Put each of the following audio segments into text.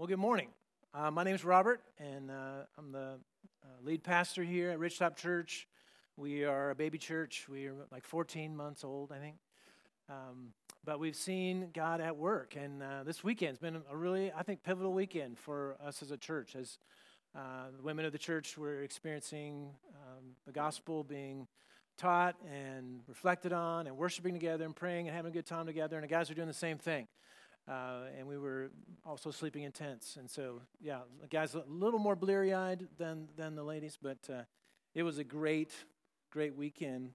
Well, good morning. Uh, my name is Robert, and uh, I'm the uh, lead pastor here at Ridgetop Church. We are a baby church. We are like 14 months old, I think. Um, but we've seen God at work, and uh, this weekend's been a really, I think, pivotal weekend for us as a church. As uh, the women of the church were experiencing um, the gospel being taught and reflected on, and worshiping together, and praying, and having a good time together, and the guys are doing the same thing. Uh, and we were also sleeping in tents. And so, yeah, the guys a little more bleary eyed than, than the ladies, but uh, it was a great, great weekend.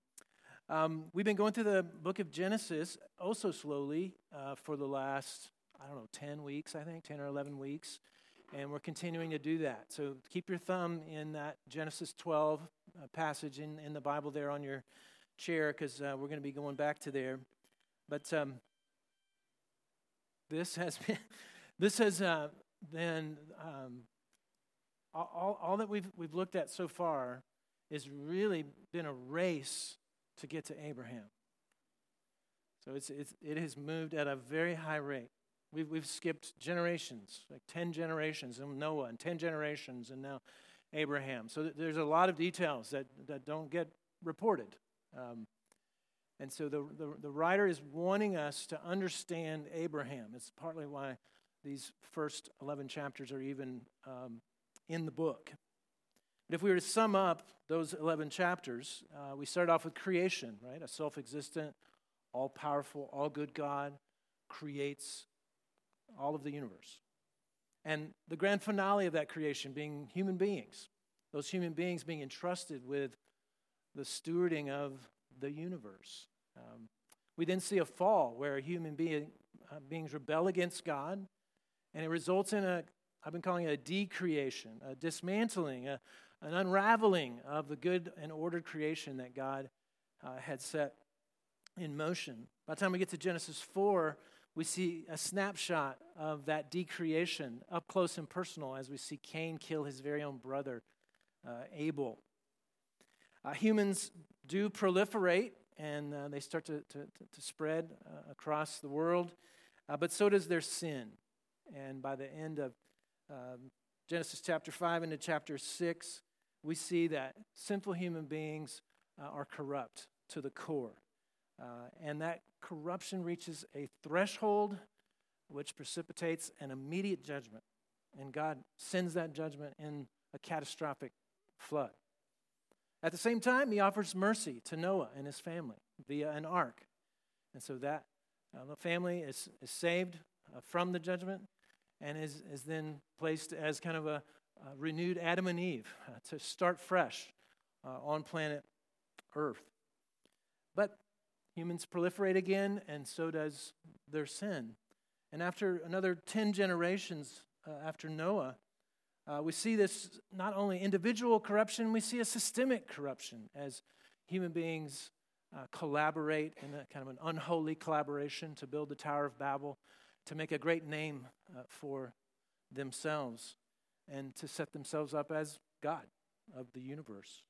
Um, we've been going through the book of Genesis also slowly uh, for the last, I don't know, 10 weeks, I think, 10 or 11 weeks. And we're continuing to do that. So keep your thumb in that Genesis 12 uh, passage in, in the Bible there on your chair because uh, we're going to be going back to there. But um, this has been, this has uh, been um, all, all that we've, we've looked at so far is really been a race to get to Abraham. So it's, it's, it has moved at a very high rate. We've, we've skipped generations, like 10 generations, and Noah, and 10 generations, and now Abraham. So there's a lot of details that, that don't get reported. Um, and so the, the, the, writer is wanting us to understand Abraham. It's partly why these first 11 chapters are even um, in the book. But if we were to sum up those 11 chapters, uh, we start off with creation, right? A self existent, all powerful, all good God creates all of the universe. And the grand finale of that creation being human beings, those human beings being entrusted with the stewarding of the universe. Um, we then see a fall where human being, uh, beings rebel against God, and it results in a, I've been calling it a decreation, a dismantling, a, an unraveling of the good and ordered creation that God uh, had set in motion. By the time we get to Genesis 4, we see a snapshot of that decreation up close and personal as we see Cain kill his very own brother, uh, Abel. Uh, humans do proliferate and uh, they start to, to, to spread uh, across the world, uh, but so does their sin. And by the end of um, Genesis chapter 5 into chapter 6, we see that sinful human beings uh, are corrupt to the core. Uh, and that corruption reaches a threshold which precipitates an immediate judgment. And God sends that judgment in a catastrophic flood. At the same time, he offers mercy to Noah and his family via an ark. And so that uh, the family is, is saved uh, from the judgment and is, is then placed as kind of a, a renewed Adam and Eve uh, to start fresh uh, on planet Earth. But humans proliferate again, and so does their sin. And after another 10 generations uh, after Noah, uh, we see this not only individual corruption, we see a systemic corruption as human beings uh, collaborate in a kind of an unholy collaboration to build the Tower of Babel, to make a great name uh, for themselves, and to set themselves up as God of the universe.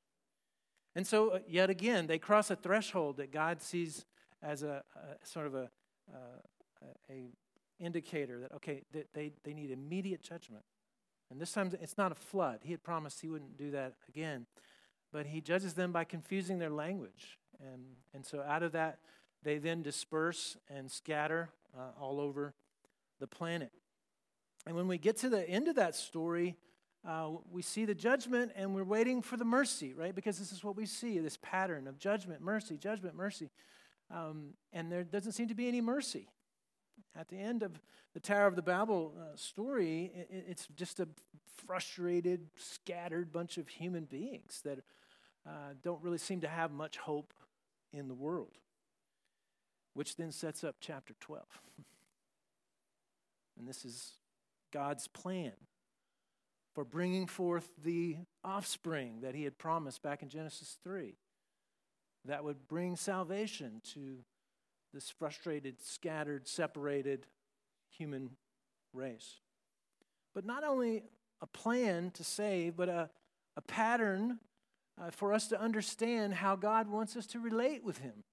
And so, uh, yet again, they cross a threshold that God sees as a, a sort of a, uh, a indicator that okay, that they, they need immediate judgment. And this time it's not a flood. He had promised he wouldn't do that again. But he judges them by confusing their language. And, and so out of that, they then disperse and scatter uh, all over the planet. And when we get to the end of that story, uh, we see the judgment and we're waiting for the mercy, right? Because this is what we see this pattern of judgment, mercy, judgment, mercy. Um, and there doesn't seem to be any mercy. At the end of the Tower of the Babel uh, story, it, it's just a frustrated, scattered bunch of human beings that uh, don't really seem to have much hope in the world, which then sets up chapter 12. and this is God's plan for bringing forth the offspring that he had promised back in Genesis 3 that would bring salvation to this frustrated, scattered, separated human race. But not only a plan to save, but a, a pattern uh, for us to understand how God wants us to relate with Him.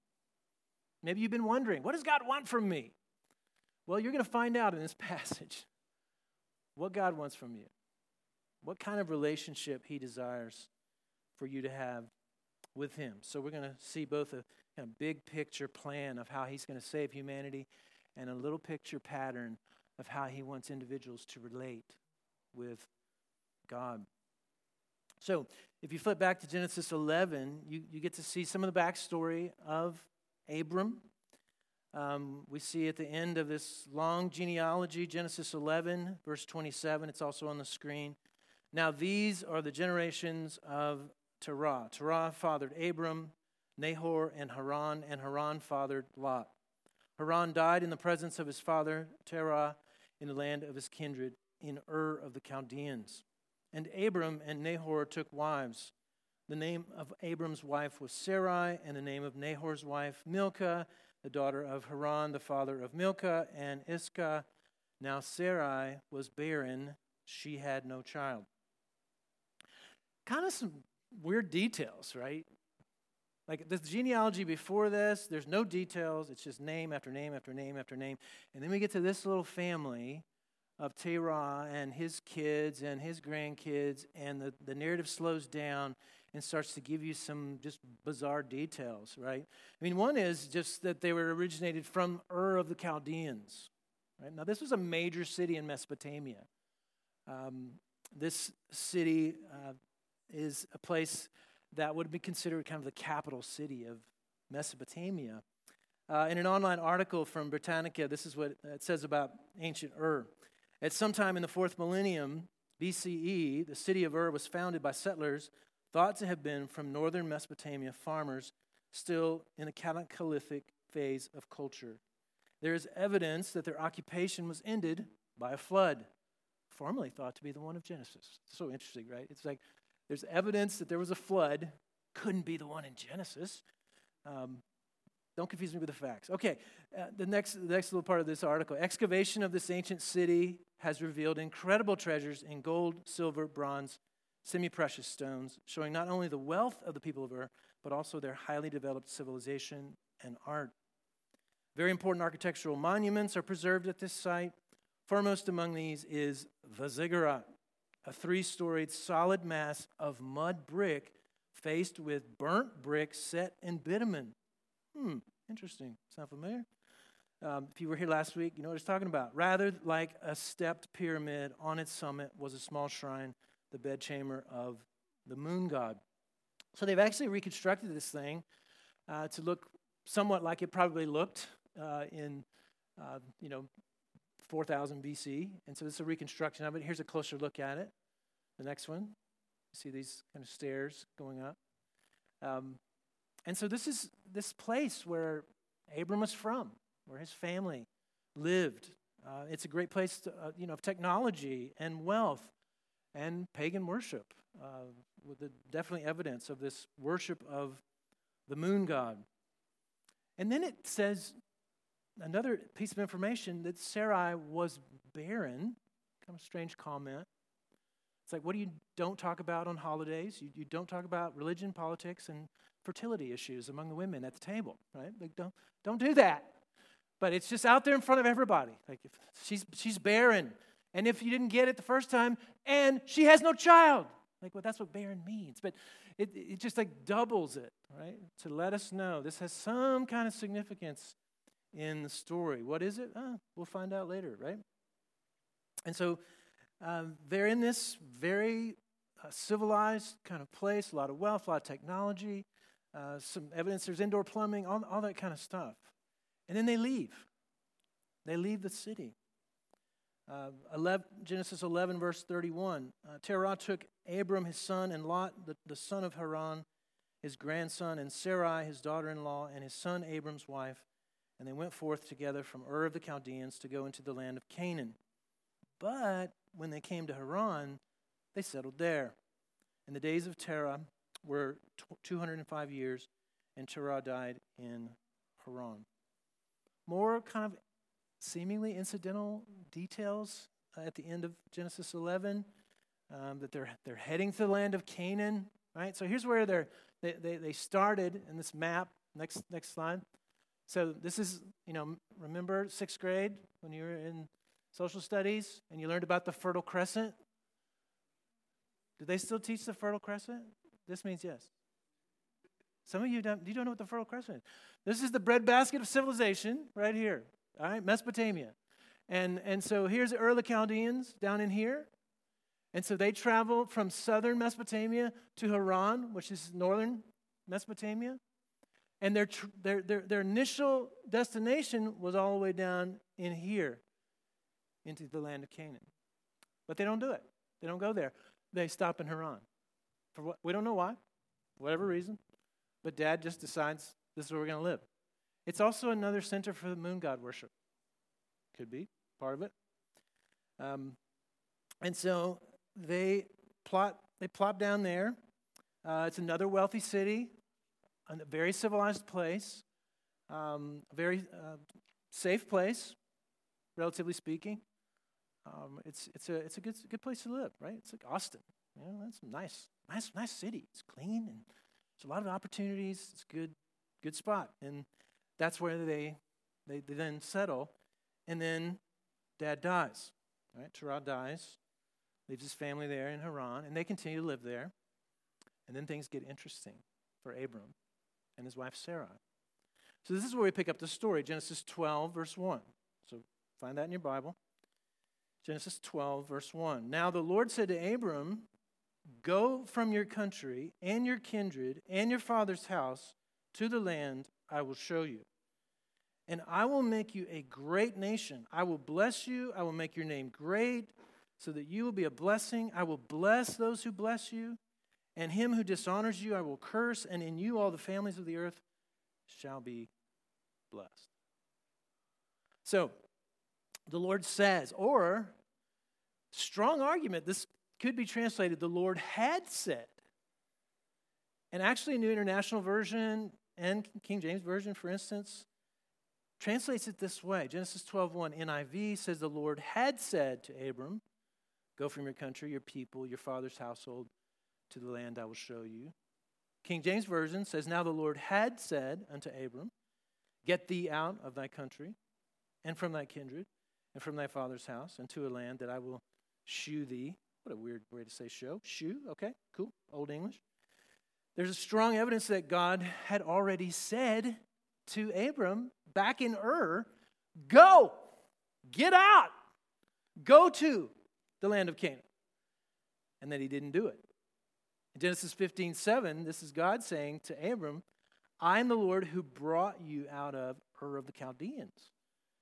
Maybe you've been wondering, what does God want from me? Well, you're going to find out in this passage. what God wants from you, what kind of relationship He desires for you to have with Him. So we're going to see both a of big picture plan of how He's going to save humanity and a little picture pattern of how He wants individuals to relate with God. So if you flip back to Genesis 11, you, you get to see some of the backstory of Abram. Um, we see at the end of this long genealogy, Genesis 11, verse 27, it's also on the screen. Now, these are the generations of Terah. Terah fathered Abram, Nahor, and Haran, and Haran fathered Lot. Haran died in the presence of his father Terah in the land of his kindred, in Ur of the Chaldeans. And Abram and Nahor took wives. The name of Abram's wife was Sarai, and the name of Nahor's wife Milcah, the daughter of Haran, the father of Milcah and Iscah. Now Sarai was barren, she had no child. Kind of some weird details, right? Like the genealogy before this, there's no details. It's just name after name after name after name. And then we get to this little family of Terah and his kids and his grandkids, and the, the narrative slows down and starts to give you some just bizarre details, right? I mean, one is just that they were originated from Ur of the Chaldeans. Right? Now, this was a major city in Mesopotamia. Um, this city uh, is a place that would be considered kind of the capital city of Mesopotamia. Uh, in an online article from Britannica, this is what it says about ancient Ur. At some time in the fourth millennium BCE, the city of Ur was founded by settlers thought to have been from northern Mesopotamia farmers still in a Chalcolithic phase of culture. There is evidence that their occupation was ended by a flood, formerly thought to be the one of Genesis. So interesting, right? It's like there's evidence that there was a flood, couldn't be the one in Genesis. Um, don't confuse me with the facts. Okay, uh, the, next, the next little part of this article excavation of this ancient city has revealed incredible treasures in gold, silver, bronze, semi precious stones, showing not only the wealth of the people of Ur, but also their highly developed civilization and art. Very important architectural monuments are preserved at this site. Foremost among these is the ziggurat, a three storied solid mass of mud brick faced with burnt brick set in bitumen. Hmm, interesting. Sound familiar? Um, if you were here last week, you know what I was talking about. Rather like a stepped pyramid, on its summit was a small shrine, the bedchamber of the moon god. So they've actually reconstructed this thing uh, to look somewhat like it probably looked uh, in, uh, you know, 4000 BC. And so this is a reconstruction of it. Here's a closer look at it. The next one, you see these kind of stairs going up. Um, and so this is this place where Abram was from, where his family lived. Uh, it's a great place, to, uh, you know, of technology and wealth and pagan worship, uh, with the, definitely evidence of this worship of the moon god. And then it says another piece of information that Sarai was barren. Kind of a strange comment. It's like, what do you don't talk about on holidays? You, you don't talk about religion, politics, and fertility issues among the women at the table, right? Like, don't, don't do that. But it's just out there in front of everybody. Like, if she's, she's barren. And if you didn't get it the first time, and she has no child. Like, well, that's what barren means. But it, it just like doubles it, right? To let us know this has some kind of significance in the story. What is it? Uh, we'll find out later, right? And so um, they're in this very uh, civilized kind of place, a lot of wealth, a lot of technology, uh, some evidence there's indoor plumbing, all, all that kind of stuff. And then they leave. They leave the city. Uh, 11, Genesis 11, verse 31. Uh, Terah took Abram, his son, and Lot, the, the son of Haran, his grandson, and Sarai, his daughter in law, and his son Abram's wife, and they went forth together from Ur of the Chaldeans to go into the land of Canaan. But when they came to Haran, they settled there. And the days of Terah were 205 years, and Terah died in Haran. More kind of seemingly incidental details at the end of Genesis 11 um, that they're, they're heading to the land of Canaan, right? So here's where they're, they, they, they started in this map. Next, next slide. So this is, you know, remember sixth grade when you were in social studies and you learned about the Fertile Crescent? Do they still teach the Fertile Crescent? This means yes. Some of you don't, you don't know what the Fertile Crescent is. This is the breadbasket of civilization right here, all right, Mesopotamia. And, and so here's the early Chaldeans down in here. And so they traveled from southern Mesopotamia to Haran, which is northern Mesopotamia. And their, their, their, their initial destination was all the way down in here into the land of Canaan. But they don't do it. They don't go there. They stop in Haran. For what? We don't know why, whatever reason. But dad just decides this is where we're going to live. It's also another center for the moon god worship. Could be part of it. Um, and so they plot they plop down there. Uh, it's another wealthy city, a very civilized place, um, a very uh, safe place, relatively speaking. Um, it's it's a it's a good good place to live, right? It's like Austin. You know, that's nice, nice, nice city. It's clean and there's a lot of opportunities. It's a good good spot, and that's where they they, they then settle, and then Dad dies. Right, Terah dies, leaves his family there in Haran, and they continue to live there. And then things get interesting for Abram and his wife Sarah. So this is where we pick up the story, Genesis 12, verse 1. So find that in your Bible. Genesis 12, verse 1. Now the Lord said to Abram, Go from your country and your kindred and your father's house to the land I will show you. And I will make you a great nation. I will bless you. I will make your name great so that you will be a blessing. I will bless those who bless you, and him who dishonors you I will curse, and in you all the families of the earth shall be blessed. So, the Lord says, or strong argument, this could be translated, the Lord had said. And actually, New International Version and King James Version, for instance, translates it this way Genesis 12:1 NIV says, The Lord had said to Abram, Go from your country, your people, your father's household to the land I will show you. King James Version says, Now the Lord had said unto Abram, Get thee out of thy country and from thy kindred and from thy father's house into a land that I will shew thee. What a weird way to say show. Shew, okay, cool, Old English. There's a strong evidence that God had already said to Abram back in Ur, Go, get out, go to the land of Canaan. And that he didn't do it. In Genesis 15, 7, this is God saying to Abram, I am the Lord who brought you out of Ur of the Chaldeans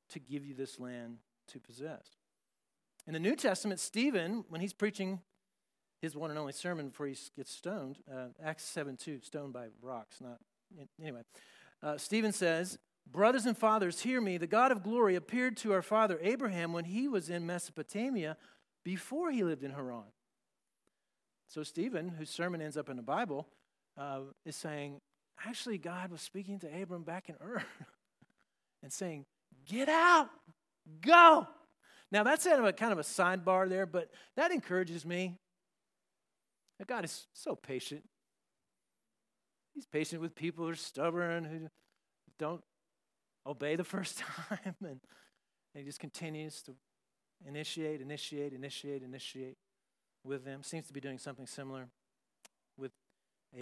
to give you this land to possess. In the New Testament, Stephen, when he's preaching his one and only sermon before he gets stoned, uh, Acts 7 2, stoned by rocks, not. Anyway, uh, Stephen says, Brothers and fathers, hear me. The God of glory appeared to our father Abraham when he was in Mesopotamia before he lived in Haran. So, Stephen, whose sermon ends up in the Bible, uh, is saying, actually, God was speaking to Abram back in Ur and saying, Get out, go. Now, that's kind of a, kind of a sidebar there, but that encourages me. God is so patient. He's patient with people who are stubborn, who don't obey the first time, and, and he just continues to initiate, initiate, initiate, initiate with them. Seems to be doing something similar with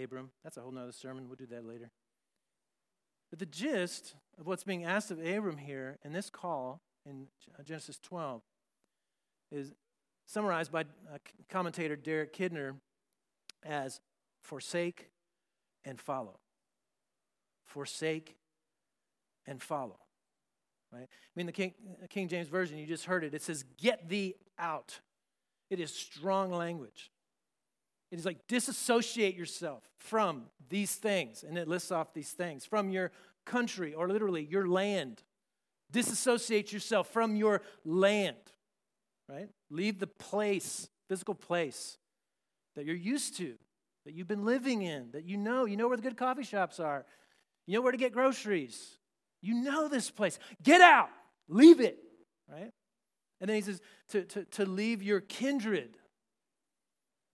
Abram. That's a whole nother sermon. We'll do that later. But the gist of what's being asked of Abram here in this call in Genesis 12 is summarized by uh, commentator Derek Kidner as forsake and follow. Forsake and follow. Right? I mean, the King, uh, King James Version, you just heard it. It says, Get thee out. It is strong language. It is like disassociate yourself from these things. And it lists off these things from your country or literally your land. Disassociate yourself from your land, right? Leave the place, physical place that you're used to, that you've been living in, that you know. You know where the good coffee shops are, you know where to get groceries. You know this place. Get out, leave it, right? And then he says to, to, to leave your kindred.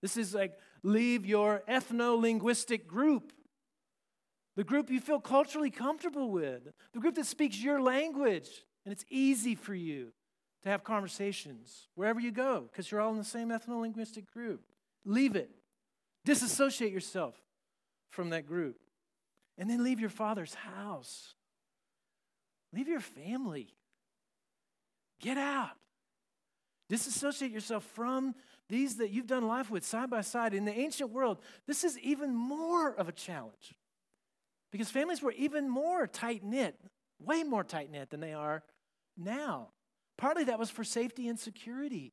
This is like leave your ethno linguistic group, the group you feel culturally comfortable with, the group that speaks your language, and it's easy for you to have conversations wherever you go because you're all in the same ethno-linguistic group. Leave it. Disassociate yourself from that group. And then leave your father's house. Leave your family. Get out. Disassociate yourself from these that you've done life with side by side. In the ancient world, this is even more of a challenge because families were even more tight knit, way more tight knit than they are now. Partly that was for safety and security.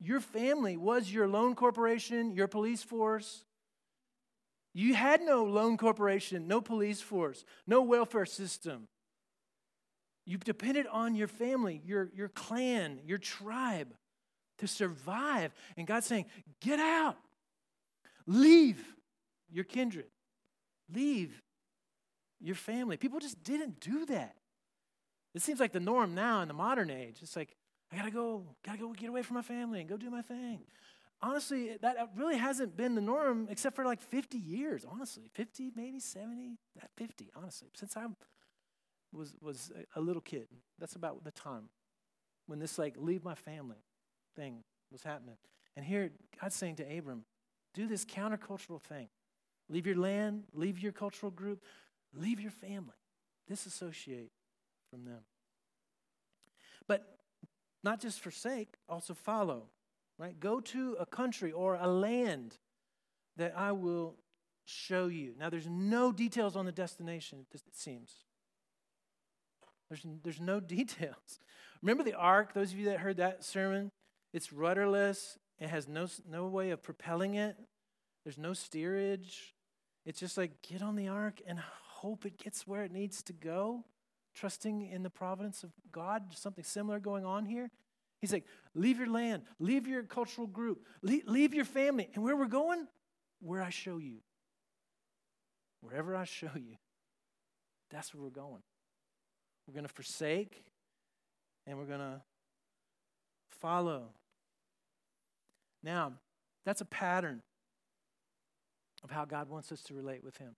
Your family was your loan corporation, your police force. You had no loan corporation, no police force, no welfare system. You depended on your family, your, your clan, your tribe to survive. And God's saying, get out, leave your kindred, leave your family. People just didn't do that. It seems like the norm now in the modern age. It's like, I gotta go, gotta go get away from my family and go do my thing. Honestly, that really hasn't been the norm except for like 50 years, honestly. 50, maybe 70, 50, honestly. Since I was, was a little kid. That's about the time when this, like, leave my family thing was happening. And here, God's saying to Abram, do this countercultural thing. Leave your land, leave your cultural group, leave your family, disassociate from them. But not just forsake, also follow, right? Go to a country or a land that I will show you. Now, there's no details on the destination, it seems. There's, there's no details. Remember the ark, those of you that heard that sermon? It's rudderless, it has no, no way of propelling it, there's no steerage. It's just like get on the ark and hope it gets where it needs to go, trusting in the providence of God. Something similar going on here. He's like, leave your land, leave your cultural group, leave, leave your family. And where we're going? Where I show you. Wherever I show you, that's where we're going. We're going to forsake and we're going to follow. Now, that's a pattern of how God wants us to relate with Him.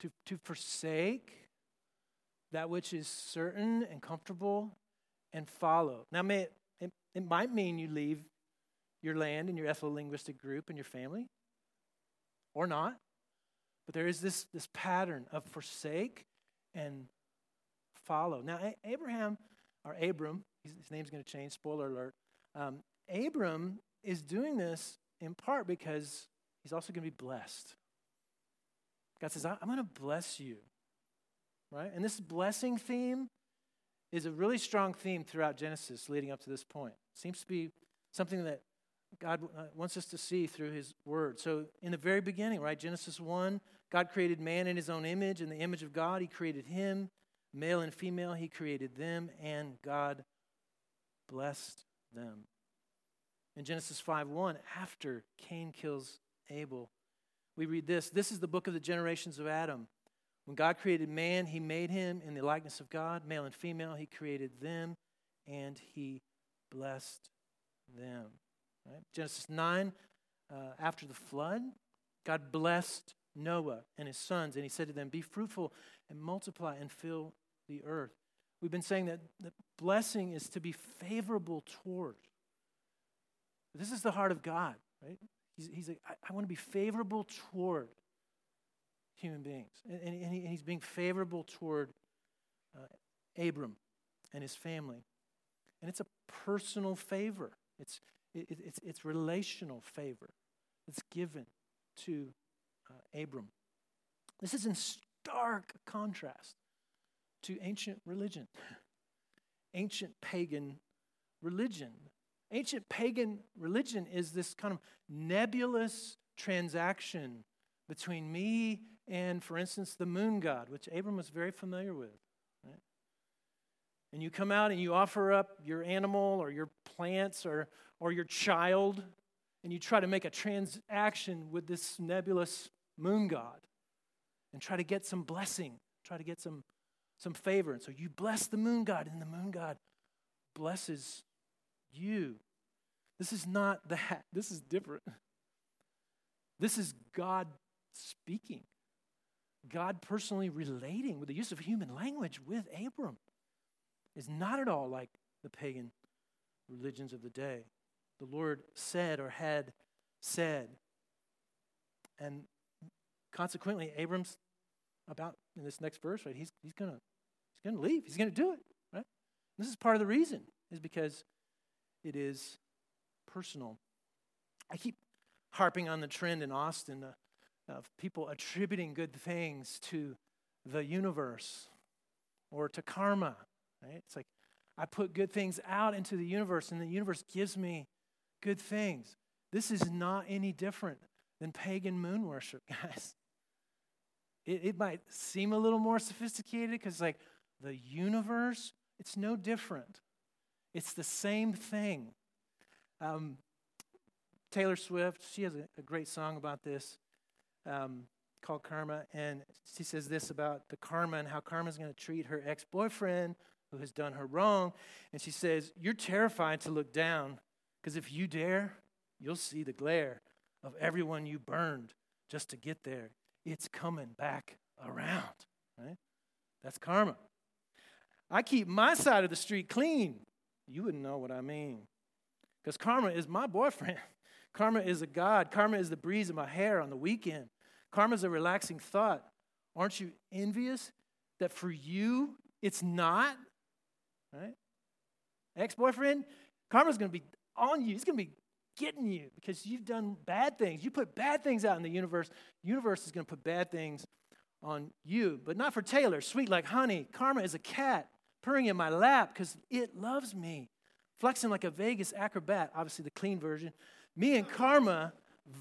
To, to forsake that which is certain and comfortable and follow. Now, may it, it, might mean you leave your land and your ethno-linguistic group and your family, or not. But there is this, this pattern of forsake and follow. Now, Abraham, or Abram, his name's going to change, spoiler alert. Um, Abram is doing this in part because he's also going to be blessed. God says, I'm going to bless you. Right? And this blessing theme is a really strong theme throughout Genesis leading up to this point. Seems to be something that God uh, wants us to see through his word. So, in the very beginning, right, Genesis 1, God created man in his own image. In the image of God, he created him. Male and female, he created them, and God blessed them. In Genesis 5 1, after Cain kills Abel, we read this This is the book of the generations of Adam. When God created man, he made him in the likeness of God. Male and female, he created them, and he blessed them. Right? Genesis 9, uh, after the flood, God blessed Noah and his sons, and he said to them, Be fruitful and multiply and fill the earth. We've been saying that the blessing is to be favorable toward. This is the heart of God, right? He's, he's like, I, I want to be favorable toward human beings. And, and, and, he's being favorable toward uh, Abram and his family. And it's a personal favor. It's, it, it's, it's relational favor that's given to uh, Abram. This is in stark contrast to ancient religion, ancient pagan religion. Ancient pagan religion is this kind of nebulous transaction between me and, for instance, the moon god, which Abram was very familiar with. And you come out and you offer up your animal or your plants or, or your child, and you try to make a transaction with this nebulous moon god and try to get some blessing, try to get some, some favor. And so you bless the moon god, and the moon god blesses you. This is not that. This is different. This is God speaking. God personally relating with the use of human language with Abram is not at all like the pagan religions of the day. The Lord said or had said. And consequently, Abram's about in this next verse, right? He's, he's gonna he's gonna leave. He's gonna do it, right? This is part of the reason, is because it is personal. I keep harping on the trend in Austin uh, of people attributing good things to the universe or to karma, right? It's like I put good things out into the universe and the universe gives me good things. This is not any different than pagan moon worship, guys. It, it might seem a little more sophisticated because, like, the universe, it's no different. It's the same thing. Um, Taylor Swift, she has a, a great song about this um, called Karma. And she says this about the karma and how karma is going to treat her ex boyfriend who has done her wrong. And she says, You're terrified to look down because if you dare, you'll see the glare of everyone you burned just to get there. It's coming back around, right? That's karma. I keep my side of the street clean. You wouldn't know what I mean. Because karma is my boyfriend. Karma is a God. Karma is the breeze in my hair on the weekend. Karma is a relaxing thought. Aren't you envious that for you it's not? Right? Ex boyfriend, karma's going to be on you. He's going to be getting you because you've done bad things. You put bad things out in the universe. Universe is going to put bad things on you, but not for Taylor. Sweet like honey. Karma is a cat purring in my lap because it loves me. Flexing like a Vegas acrobat, obviously the clean version. Me and Karma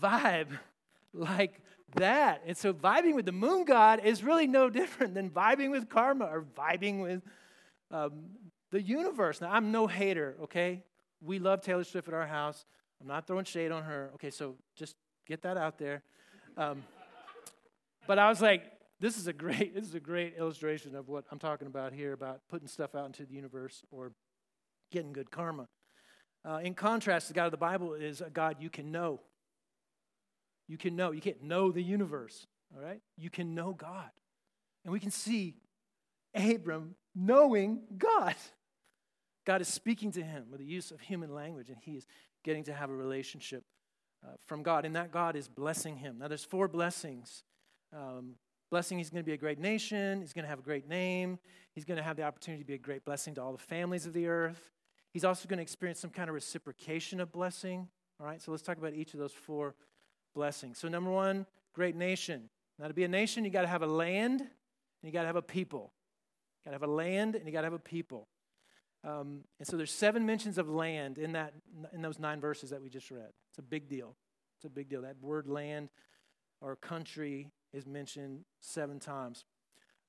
vibe like that. And so vibing with the moon god is really no different than vibing with Karma or vibing with um, the universe. Now, I'm no hater, okay? We love Taylor Swift at our house. I'm not throwing shade on her. Okay, so just get that out there. Um, but I was like, this is a great this is a great illustration of what I'm talking about here about putting stuff out into the universe or getting good karma. Uh, in contrast, the God of the Bible is a God you can know. You can know. You can't know the universe, all right? You can know God. And we can see Abram knowing God. God is speaking to him with the use of human language, and he is getting to have a relationship uh, from God. And that God is blessing him. Now, there's four blessings um, blessing, he's going to be a great nation. He's going to have a great name. He's going to have the opportunity to be a great blessing to all the families of the earth. He's also going to experience some kind of reciprocation of blessing. All right, so let's talk about each of those four blessings. So, number one, great nation. Now, to be a nation, you got to have a land and you got to have a people. You got to have a land and you got to have a people. Um, and so there's seven mentions of land in that in those nine verses that we just read. It's a big deal. It's a big deal. That word land or country is mentioned seven times.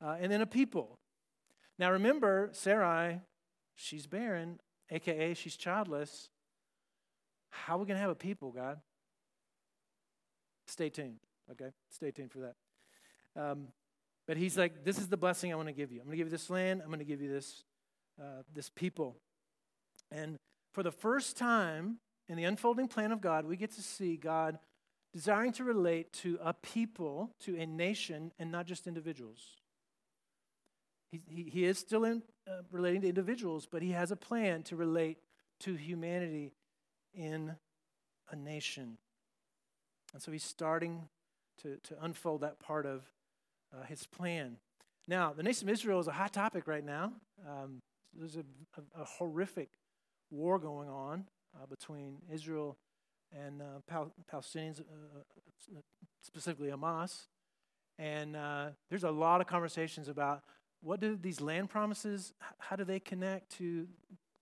Uh, and then a people. Now remember, Sarai, she's barren, aka she's childless. How are we going to have a people, God? Stay tuned, okay? Stay tuned for that. Um, but he's like, this is the blessing I want to give you. I'm going to give you this land. I'm going to give you this, uh, this people. And for the first time in the unfolding plan of God, we get to see God desiring to relate to a people, to a nation, and not just individuals. He, he, he is still in, uh, relating to individuals, but he has a plan to relate to humanity in a nation. And so he's starting to, to unfold that part of uh, his plan. Now, the nation of Israel is a hot topic right now. Um, there's a, a, a, horrific war going on uh, between Israel and uh, Pal- Palestinians, uh, uh, specifically Hamas. And uh, there's a lot of conversations about what do these land promises, how do they connect to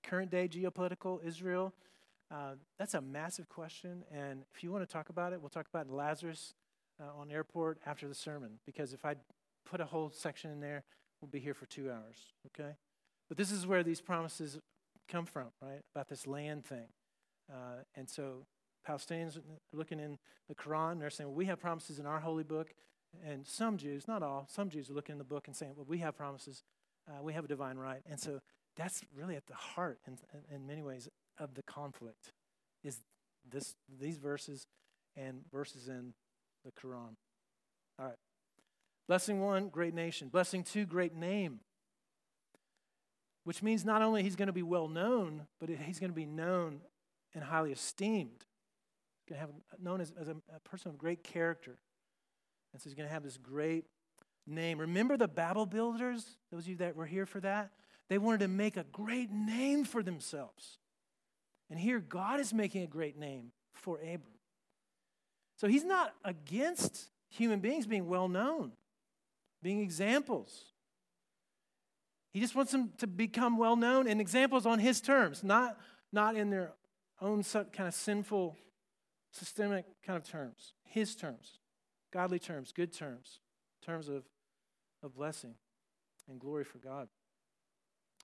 current day geopolitical Israel? Uh, that's a massive question. And if you want to talk about it, we'll talk about Lazarus on airport after the sermon. Because if I put a whole section in there, we'll be here for two hours, okay? But this is where these promises come from, right? About this land thing. Uh, and so Palestinians looking in the Quran, they're saying, well, we have promises in our holy book. And some Jews, not all, some Jews are looking in the book and saying, well, we have promises. Uh, we have a divine right. And so that's really at the heart, in, in many ways, of the conflict is this, these verses and verses in the Quran. All right. Blessing one, great nation. Blessing two, great name. Which means not only he's going to be well known, but he's going to be known and highly esteemed. He's going to have uh, known as, as a, a person of great character. And so he's going to have this great name. Remember the Babel builders? Those of you that were here for that? They wanted to make a great name for themselves. And here, God is making a great name for Abram. So he's not against human beings being well known, being examples. He just wants them to become well known and examples on his terms, not, not in their own kind of sinful, systemic kind of terms. His terms, godly terms, good terms, terms of, of blessing and glory for God.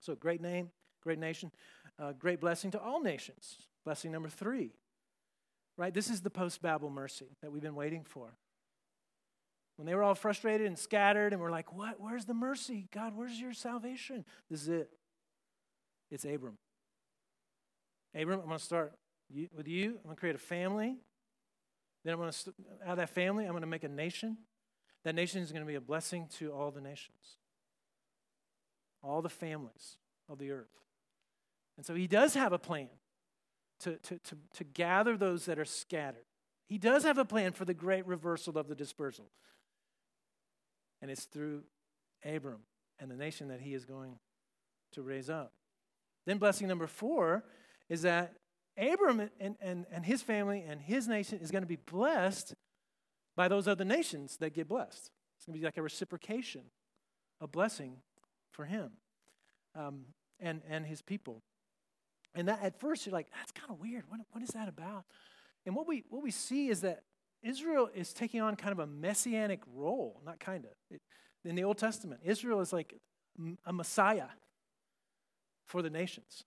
So, great name, great nation, uh, great blessing to all nations. Blessing number three, right? This is the post Babel mercy that we've been waiting for. When they were all frustrated and scattered, and we're like, what? Where's the mercy? God, where's your salvation? This is it. It's Abram. Abram, I'm going to start with you. I'm going to create a family. Then I'm going to, out of that family, I'm going to make a nation. That nation is going to be a blessing to all the nations, all the families of the earth. And so he does have a plan to, to, to, to gather those that are scattered. He does have a plan for the great reversal of the dispersal. And it's through Abram and the nation that he is going to raise up. Then, blessing number four is that Abram and, and, and his family and his nation is going to be blessed by those other nations that get blessed. It's going to be like a reciprocation, a blessing for him um, and, and his people. And that at first you're like, that's kind of weird. What, what is that about? And what we, what we see is that Israel is taking on kind of a messianic role, not kind of. in the Old Testament, Israel is like a Messiah for the nations,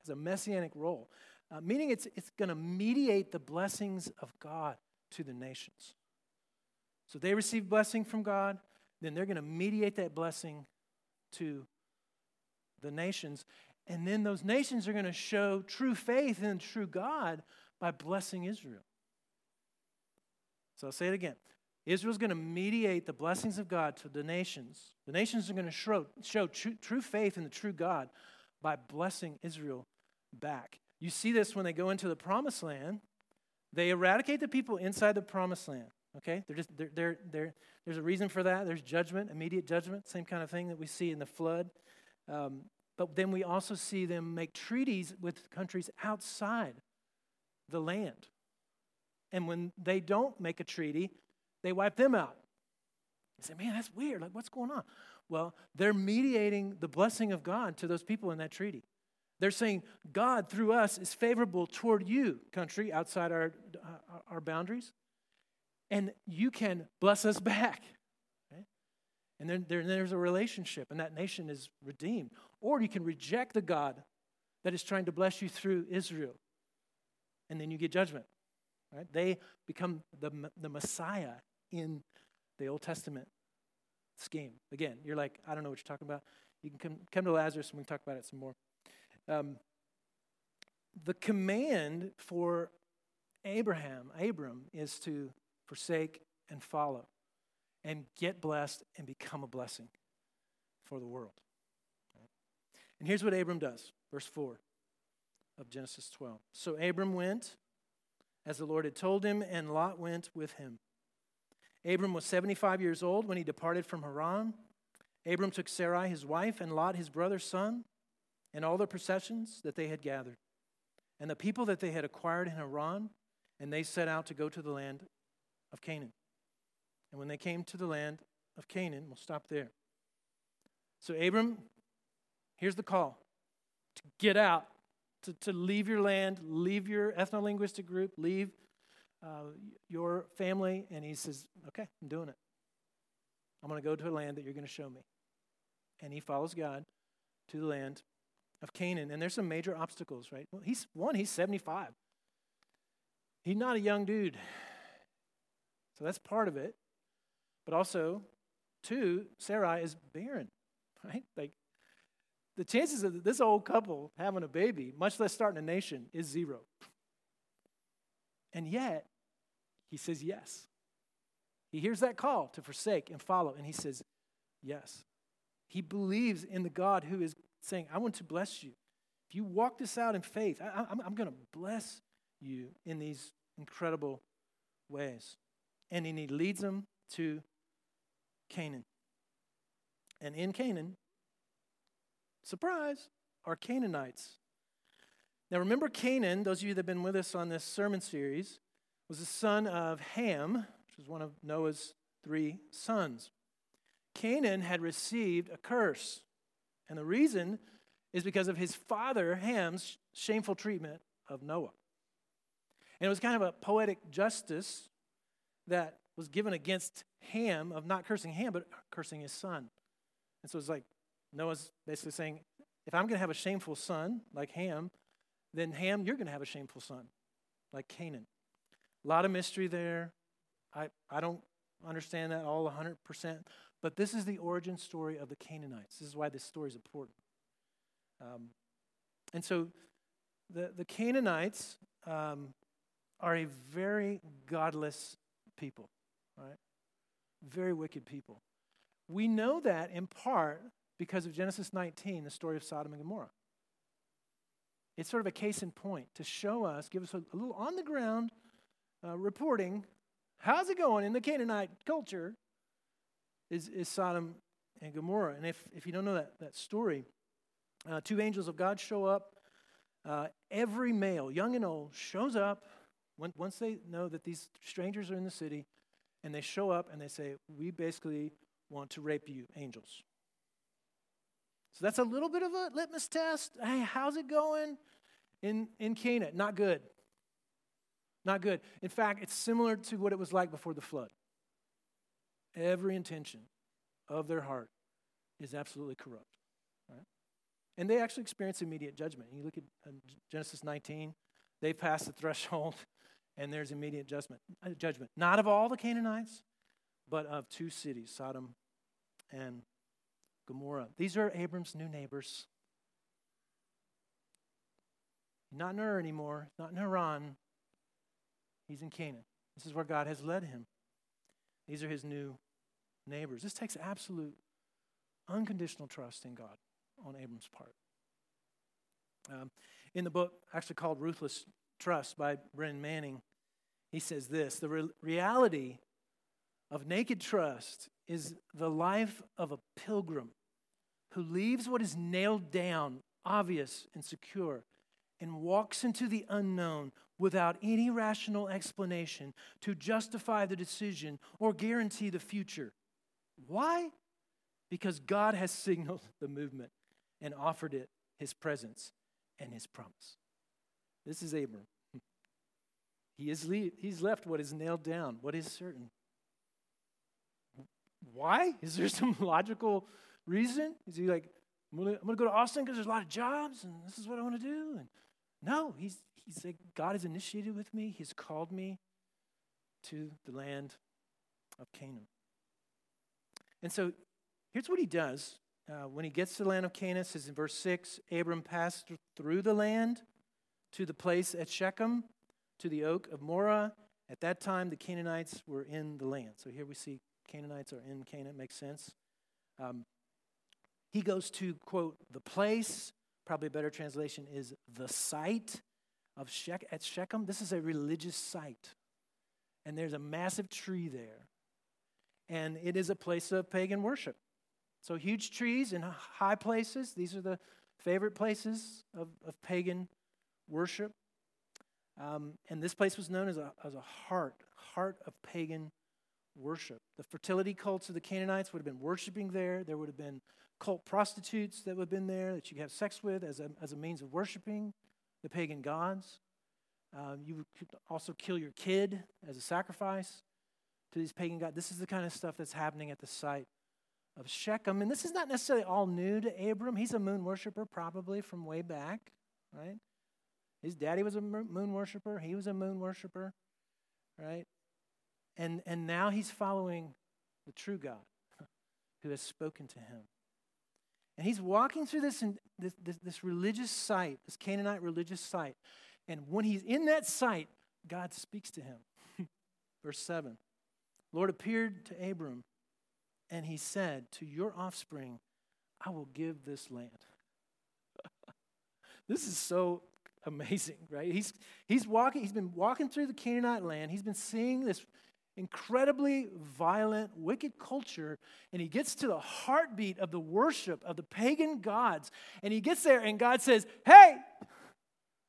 has a messianic role, uh, meaning it's, it's going to mediate the blessings of God to the nations. So they receive blessing from God, then they're going to mediate that blessing to the nations. And then those nations are going to show true faith in true God by blessing Israel. So I'll say it again. Israel's going to mediate the blessings of God to the nations. The nations are going to show, show true, true faith in the true God by blessing Israel back. You see this when they go into the promised land. They eradicate the people inside the promised land. Okay? They're just, they're, they're, they're, there's a reason for that. There's judgment, immediate judgment, same kind of thing that we see in the flood. Um, but then we also see them make treaties with countries outside the land. And when they don't make a treaty, they wipe them out. You say, man, that's weird. Like, what's going on? Well, they're mediating the blessing of God to those people in that treaty. They're saying, God, through us, is favorable toward you, country outside our, uh, our boundaries and you can bless us back. And then there, there's a relationship, and that nation is redeemed. Or you can reject the God that is trying to bless you through Israel, and then you get judgment. Right? They become the, the Messiah in the Old Testament scheme. Again, you're like, I don't know what you're talking about. You can come, come to Lazarus and we can talk about it some more. Um, the command for Abraham, Abram, is to forsake, and follow, and get blessed and become a blessing for the world. And here's what Abram does, verse 4 of Genesis 12. So Abram went as the Lord had told him, and Lot went with him. Abram was 75 years old when he departed from Haran. Abram took Sarai, his wife, and Lot, his brother's son, and all the possessions that they had gathered, and the people that they had acquired in Haran, and they set out to go to the land of Canaan. And when they came to the land of Canaan, we'll stop there. So, Abram, here's the call to get out, to, to leave your land, leave your ethno linguistic group, leave uh, your family. And he says, Okay, I'm doing it. I'm going to go to a land that you're going to show me. And he follows God to the land of Canaan. And there's some major obstacles, right? Well, he's one, he's 75. He's not a young dude. So that's part of it. But also, two, Sarai is barren, right? Like the chances of this old couple having a baby, much less starting a nation, is zero. And yet, he says yes. He hears that call to forsake and follow, and he says, Yes. He believes in the God who is saying, I want to bless you. If you walk this out in faith, I, am going to bless you in these incredible ways. And he leads them to Canaan. And in Canaan, surprise, are Canaanites. Now remember, Canaan, those of you that have been with us on this sermon series, was the son of Ham, which was one of Noah's three sons. Canaan had received a curse. And the reason is because of his father, Ham's shameful treatment of Noah. And it was kind of a poetic justice that was given against Ham of not cursing Ham, but cursing his son. And so it's like Noah's basically saying, if I'm going to have a shameful son like Ham, then Ham, you're going to have a shameful son like Canaan. A lot of mystery there. I, I don't understand that all 100%, but this is the origin story of the Canaanites. This is why this story is important. Um, and so the, the Canaanites um, are a very godless people, right? Very wicked people. We know that in part because of Genesis 19, the story of Sodom and Gomorrah. It's sort of a case in point to show us, give us a, a little on the ground uh, reporting how's it going in the Canaanite culture is, is Sodom and Gomorrah. And if, if you don't know that, that story, uh, two angels of God show up. Uh, every male, young and old, shows up when, once they know that these strangers are in the city, and they show up and they say, We basically want to rape you, angels. So that's a little bit of a litmus test. Hey, how's it going in, in Canaan? Not good. Not good. In fact, it's similar to what it was like before the flood. Every intention of their heart is absolutely corrupt. Right? And they actually experience immediate judgment. You look at uh, Genesis 19, they pass the threshold and there's immediate judgment. Uh, judgment. Not of all the Canaanites, but of two cities, Sodom and Gomorrah. These are Abram's new neighbors. Not in Ur anymore, not in Haran. He's in Canaan. This is where God has led him. These are his new neighbors. This takes absolute, unconditional trust in God on Abram's part. Um, in the book, actually called Ruthless Trust by Brennan Manning, he says this The re- reality of naked trust is the life of a pilgrim who leaves what is nailed down, obvious, and secure, and walks into the unknown without any rational explanation to justify the decision or guarantee the future. Why? Because God has signaled the movement and offered it his presence and his promise. This is Abram. He is le- he's left what is nailed down, what is certain. Why? Is there some logical reason? Is he like, I'm going to go to Austin because there's a lot of jobs and this is what I want to do? And no, he's, he's like, God has initiated with me. He's called me to the land of Canaan. And so here's what he does. Uh, when he gets to the land of Canaan, says in verse 6 Abram passed through the land to the place at Shechem, to the oak of Moreh. At that time, the Canaanites were in the land. So here we see Canaanites are in Canaan, it makes sense. Um, he goes to, quote, the place, probably a better translation is the site of Shech- at Shechem. This is a religious site. And there's a massive tree there. And it is a place of pagan worship. So, huge trees in high places. These are the favorite places of, of pagan worship. Um, and this place was known as a, as a heart, heart of pagan worship. The fertility cults of the Canaanites would have been worshiping there. There would have been cult prostitutes that would have been there that you could have sex with as a, as a means of worshiping the pagan gods. Um, you could also kill your kid as a sacrifice to these pagan gods. This is the kind of stuff that's happening at the site of Shechem. And this is not necessarily all new to Abram. He's a moon worshiper, probably from way back, right? His daddy was a moon worshiper. He was a moon worshiper, right? And, and now he's following the true God who has spoken to him. And he's walking through this, this, this, this religious site, this Canaanite religious site. And when he's in that site, God speaks to him. Verse 7 Lord appeared to Abram and he said, To your offspring, I will give this land. this is so amazing, right? He's, he's walking, he's been walking through the Canaanite land. He's been seeing this incredibly violent, wicked culture, and he gets to the heartbeat of the worship of the pagan gods. And he gets there, and God says, Hey,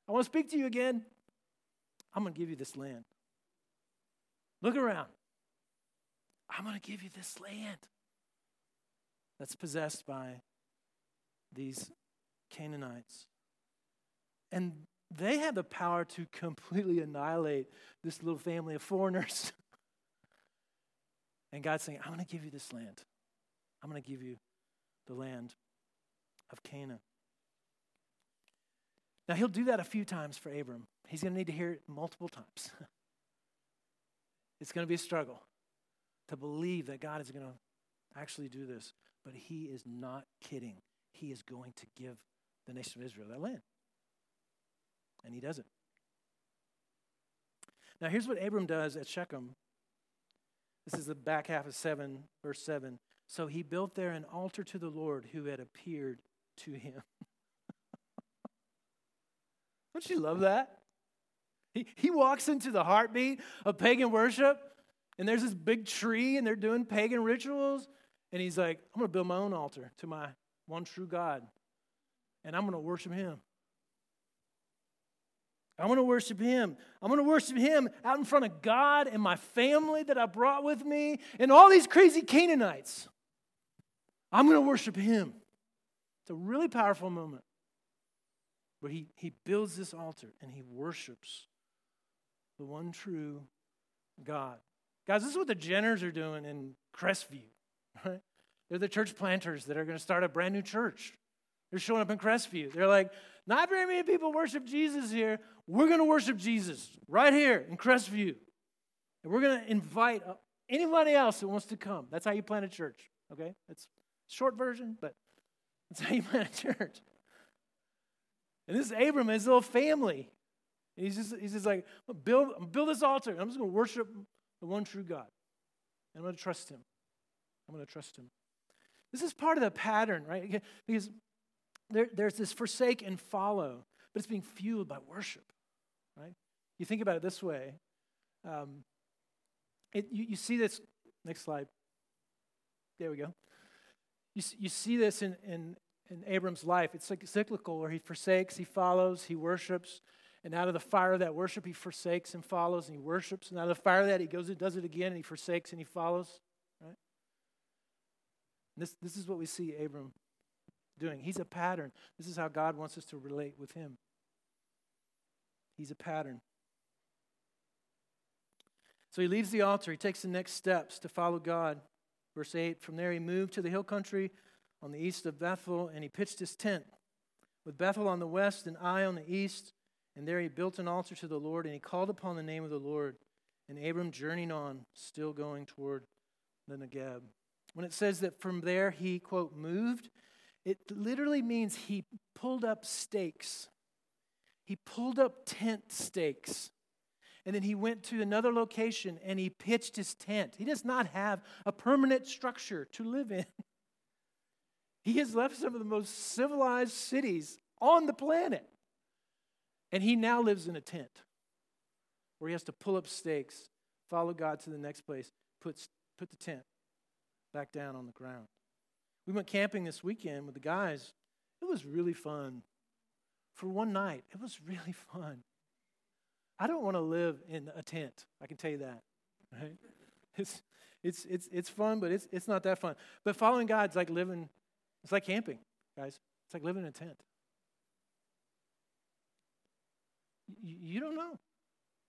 I want to speak to you again. I'm going to give you this land. Look around. I'm going to give you this land that's possessed by these Canaanites. And they have the power to completely annihilate this little family of foreigners. and God's saying, I'm going to give you this land. I'm going to give you the land of Canaan. Now, he'll do that a few times for Abram. He's going to need to hear it multiple times. it's going to be a struggle to believe that God is going to actually do this. But he is not kidding. He is going to give the nation of Israel that land. And he does it. Now, here's what Abram does at Shechem. This is the back half of 7, verse 7. So he built there an altar to the Lord who had appeared to him. Don't you love that? He, he walks into the heartbeat of pagan worship, and there's this big tree, and they're doing pagan rituals. And he's like, I'm going to build my own altar to my one true God, and I'm going to worship him. I'm going to worship him. I'm to worship him out in front of God and my family that I brought with me and all these crazy Canaanites. I'm going to worship him. It's a really powerful moment where he, he builds this altar and he worships the one true God. Guys, this is what the Jenners are doing in Crestview, right? They're the church planters that are going to start a brand new church. They're showing up in Crestview. They're like, not very many people worship Jesus here. We're going to worship Jesus right here in Crestview. And we're going to invite uh, anybody else that wants to come. That's how you plant a church, okay? That's short version, but that's how you plant a church. And this is Abram and his little family. And he's just, he's just like, build, build this altar. I'm just going to worship the one true God. And I'm going to trust him. I'm going to trust him. This is part of the pattern, right? Because there, there's this forsake and follow, but it's being fueled by worship? You think about it this way. Um, it, you, you see this, next slide. There we go. You, you see this in, in, in Abram's life. It's like cyclical where he forsakes, he follows, he worships. And out of the fire of that worship, he forsakes and follows and he worships. And out of the fire of that, he goes and does it again and he forsakes and he follows. Right? This, this is what we see Abram doing. He's a pattern. This is how God wants us to relate with him. He's a pattern. So he leaves the altar. He takes the next steps to follow God. Verse 8 From there he moved to the hill country on the east of Bethel, and he pitched his tent with Bethel on the west and Ai on the east. And there he built an altar to the Lord, and he called upon the name of the Lord. And Abram journeyed on, still going toward the Negeb. When it says that from there he, quote, moved, it literally means he pulled up stakes. He pulled up tent stakes. And then he went to another location and he pitched his tent. He does not have a permanent structure to live in. He has left some of the most civilized cities on the planet. And he now lives in a tent where he has to pull up stakes, follow God to the next place, put, put the tent back down on the ground. We went camping this weekend with the guys. It was really fun. For one night, it was really fun. I don't want to live in a tent. I can tell you that. Right? It's it's it's it's fun, but it's it's not that fun. But following God's like living. It's like camping, guys. It's like living in a tent. You, don't know.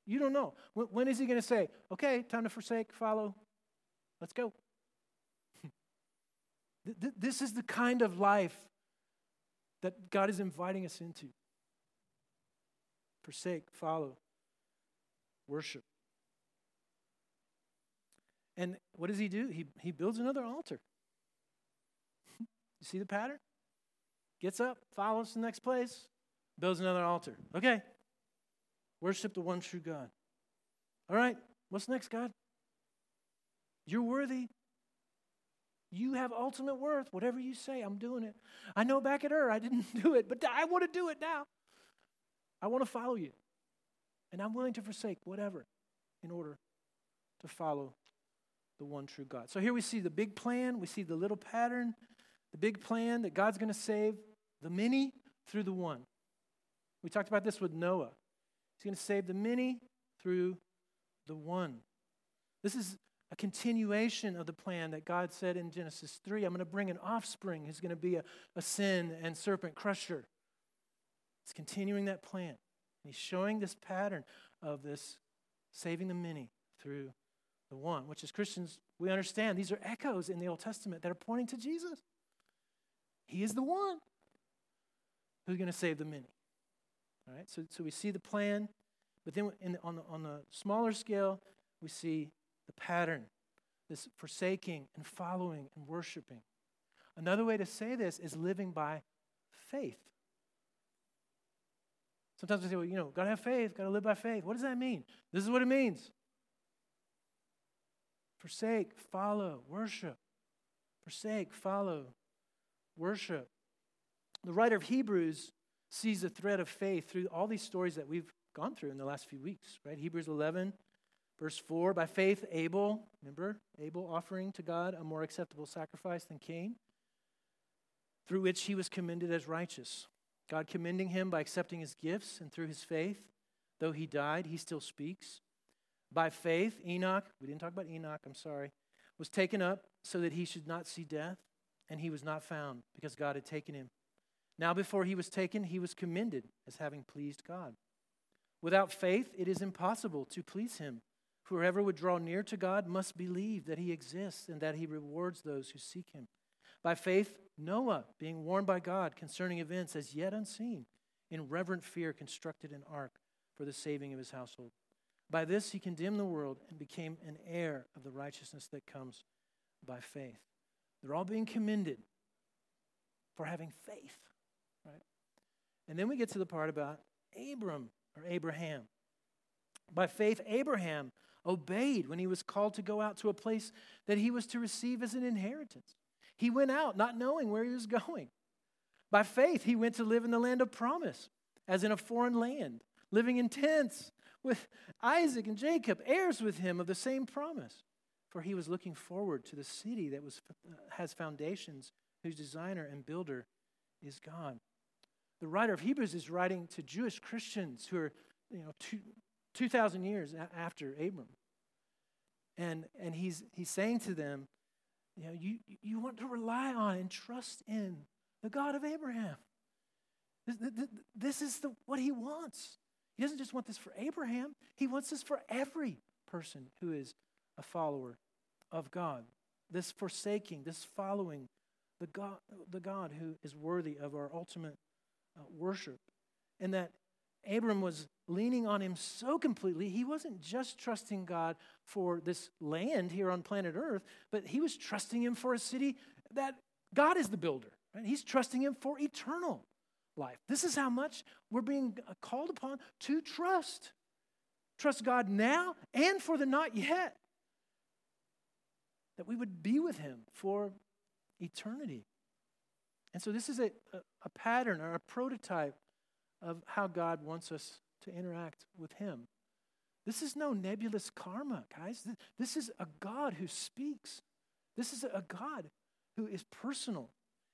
You don't know. When, when is he going to say, "Okay, time to forsake, follow, let's go"? This is the kind of life that God is inviting us into. Forsake, follow, worship. And what does he do? He, he builds another altar. you see the pattern? Gets up, follows the next place, builds another altar. Okay. Worship the one true God. All right. What's next, God? You're worthy. You have ultimate worth. Whatever you say, I'm doing it. I know back at Ur, I didn't do it, but I want to do it now. I want to follow you. And I'm willing to forsake whatever in order to follow the one true God. So here we see the big plan, we see the little pattern, the big plan that God's going to save the many through the one. We talked about this with Noah. He's going to save the many through the one. This is a continuation of the plan that God said in Genesis 3 I'm going to bring an offspring who's going to be a, a sin and serpent crusher. It's continuing that plan. And he's showing this pattern of this saving the many through the one, which as Christians, we understand these are echoes in the Old Testament that are pointing to Jesus. He is the one who's going to save the many. All right, so, so we see the plan, but then the, on, the, on the smaller scale, we see the pattern this forsaking and following and worshiping. Another way to say this is living by faith. Sometimes we say, well, you know, got to have faith, got to live by faith. What does that mean? This is what it means forsake, follow, worship. Forsake, follow, worship. The writer of Hebrews sees a thread of faith through all these stories that we've gone through in the last few weeks, right? Hebrews 11, verse 4 By faith, Abel, remember, Abel offering to God a more acceptable sacrifice than Cain, through which he was commended as righteous. God commending him by accepting his gifts, and through his faith, though he died, he still speaks. By faith, Enoch, we didn't talk about Enoch, I'm sorry, was taken up so that he should not see death, and he was not found because God had taken him. Now, before he was taken, he was commended as having pleased God. Without faith, it is impossible to please him. Whoever would draw near to God must believe that he exists and that he rewards those who seek him. By faith, Noah, being warned by God concerning events as yet unseen, in reverent fear constructed an ark for the saving of his household. By this he condemned the world and became an heir of the righteousness that comes by faith. They're all being commended for having faith, right? And then we get to the part about Abram or Abraham. By faith, Abraham obeyed when he was called to go out to a place that he was to receive as an inheritance. He went out not knowing where he was going. By faith, he went to live in the land of promise, as in a foreign land, living in tents with Isaac and Jacob, heirs with him of the same promise. For he was looking forward to the city that was, uh, has foundations, whose designer and builder is God. The writer of Hebrews is writing to Jewish Christians who are, you know, two, 2,000 years after Abram. And, and he's, he's saying to them, you know, you, you want to rely on and trust in the God of Abraham. This, this is the, what he wants. He doesn't just want this for Abraham, he wants this for every person who is a follower of God. This forsaking, this following the God, the God who is worthy of our ultimate uh, worship. And that Abram was leaning on him so completely, he wasn't just trusting God for this land here on planet Earth, but he was trusting him for a city that God is the builder. Right? He's trusting him for eternal life. This is how much we're being called upon to trust. Trust God now and for the not yet. That we would be with him for eternity. And so this is a, a, a pattern or a prototype of how God wants us to interact with him. This is no nebulous karma, guys. This is a God who speaks. This is a God who is personal.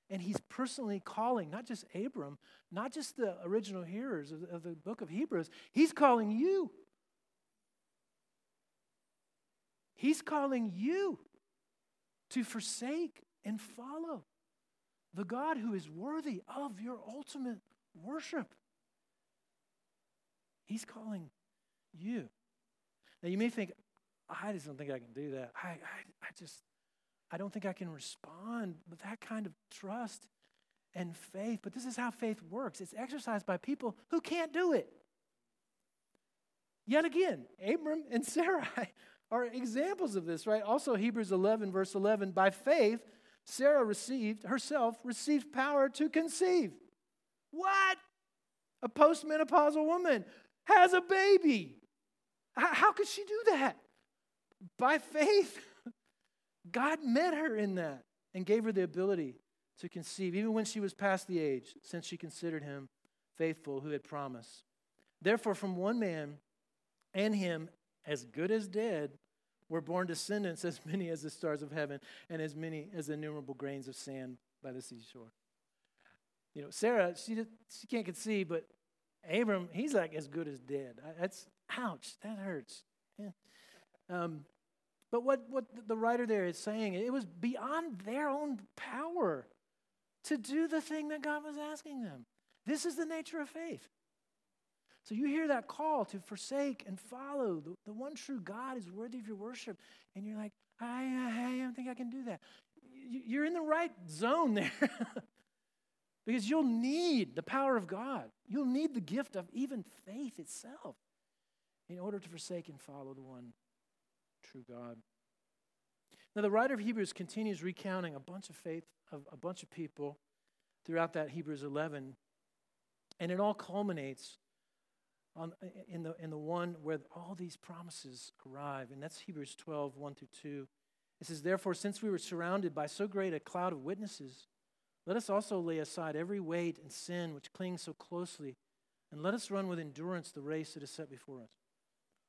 And he's personally calling not just Abram, not just the original hearers of, of the book of Hebrews, he's calling you. He's calling you to forsake and follow the God who is worthy of your ultimate worship. He's calling you. Now, you may think, I just don't think I can do that. I, I, I just, I don't think I can respond with that kind of trust and faith. But this is how faith works it's exercised by people who can't do it. Yet again, Abram and Sarai are examples of this, right? Also, Hebrews 11, verse 11, by faith, Sarah received, herself, received power to conceive. What? A postmenopausal woman has a baby. How could she do that? By faith. God met her in that and gave her the ability to conceive, even when she was past the age, since she considered him faithful who had promised. Therefore, from one man and him, as good as dead, were born descendants as many as the stars of heaven and as many as innumerable grains of sand by the seashore. You know, Sarah, she, she can't conceive, but Abram, he's like as good as dead. That's, ouch, that hurts. Yeah. Um, but what, what the writer there is saying, it was beyond their own power to do the thing that God was asking them. This is the nature of faith. So you hear that call to forsake and follow the, the one true God is worthy of your worship, and you're like, I, I, I don't think I can do that. You're in the right zone there. because you'll need the power of God. You'll need the gift of even faith itself in order to forsake and follow the one true God. Now, the writer of Hebrews continues recounting a bunch of faith of a bunch of people throughout that Hebrews 11, and it all culminates on, in, the, in the one where all these promises arrive, and that's Hebrews 12, 1 through 2. It says, Therefore, since we were surrounded by so great a cloud of witnesses, let us also lay aside every weight and sin which clings so closely, and let us run with endurance the race that is set before us,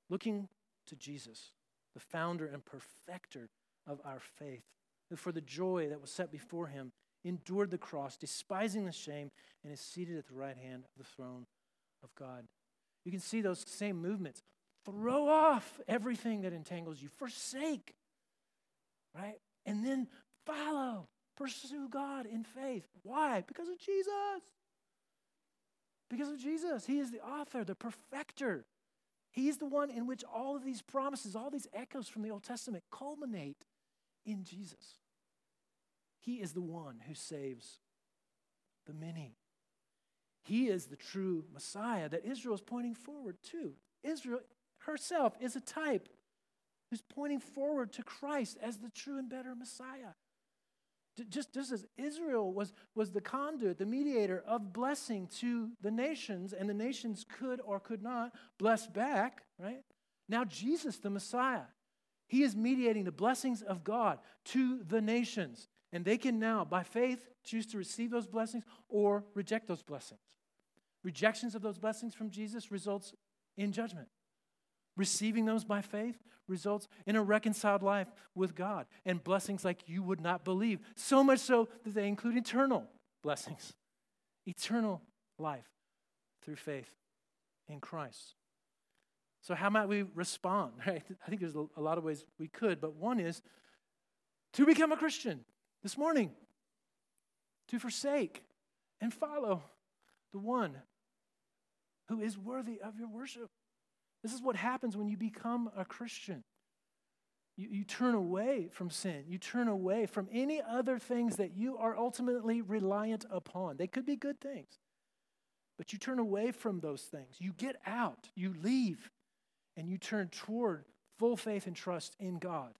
looking to Jesus, the founder and perfecter of our faith, who for the joy that was set before him endured the cross, despising the shame, and is seated at the right hand of the throne of God. You can see those same movements. Throw off everything that entangles you, forsake, right? And then follow, pursue God in faith. Why? Because of Jesus. Because of Jesus. He is the author, the perfecter. He's the one in which all of these promises, all these echoes from the Old Testament culminate in Jesus. He is the one who saves the many. He is the true Messiah that Israel is pointing forward to. Israel herself is a type who's pointing forward to Christ as the true and better Messiah. Just, just as Israel was, was the conduit, the mediator of blessing to the nations, and the nations could or could not bless back, right? Now, Jesus, the Messiah, he is mediating the blessings of God to the nations. And they can now, by faith, choose to receive those blessings or reject those blessings. Rejections of those blessings from Jesus results in judgment. Receiving those by faith results in a reconciled life with God and blessings like you would not believe. So much so that they include eternal blessings, eternal life through faith in Christ. So, how might we respond? Right? I think there's a lot of ways we could, but one is to become a Christian this morning, to forsake and follow the one who is worthy of your worship. This is what happens when you become a Christian. You, you turn away from sin. You turn away from any other things that you are ultimately reliant upon. They could be good things, but you turn away from those things. You get out, you leave, and you turn toward full faith and trust in God,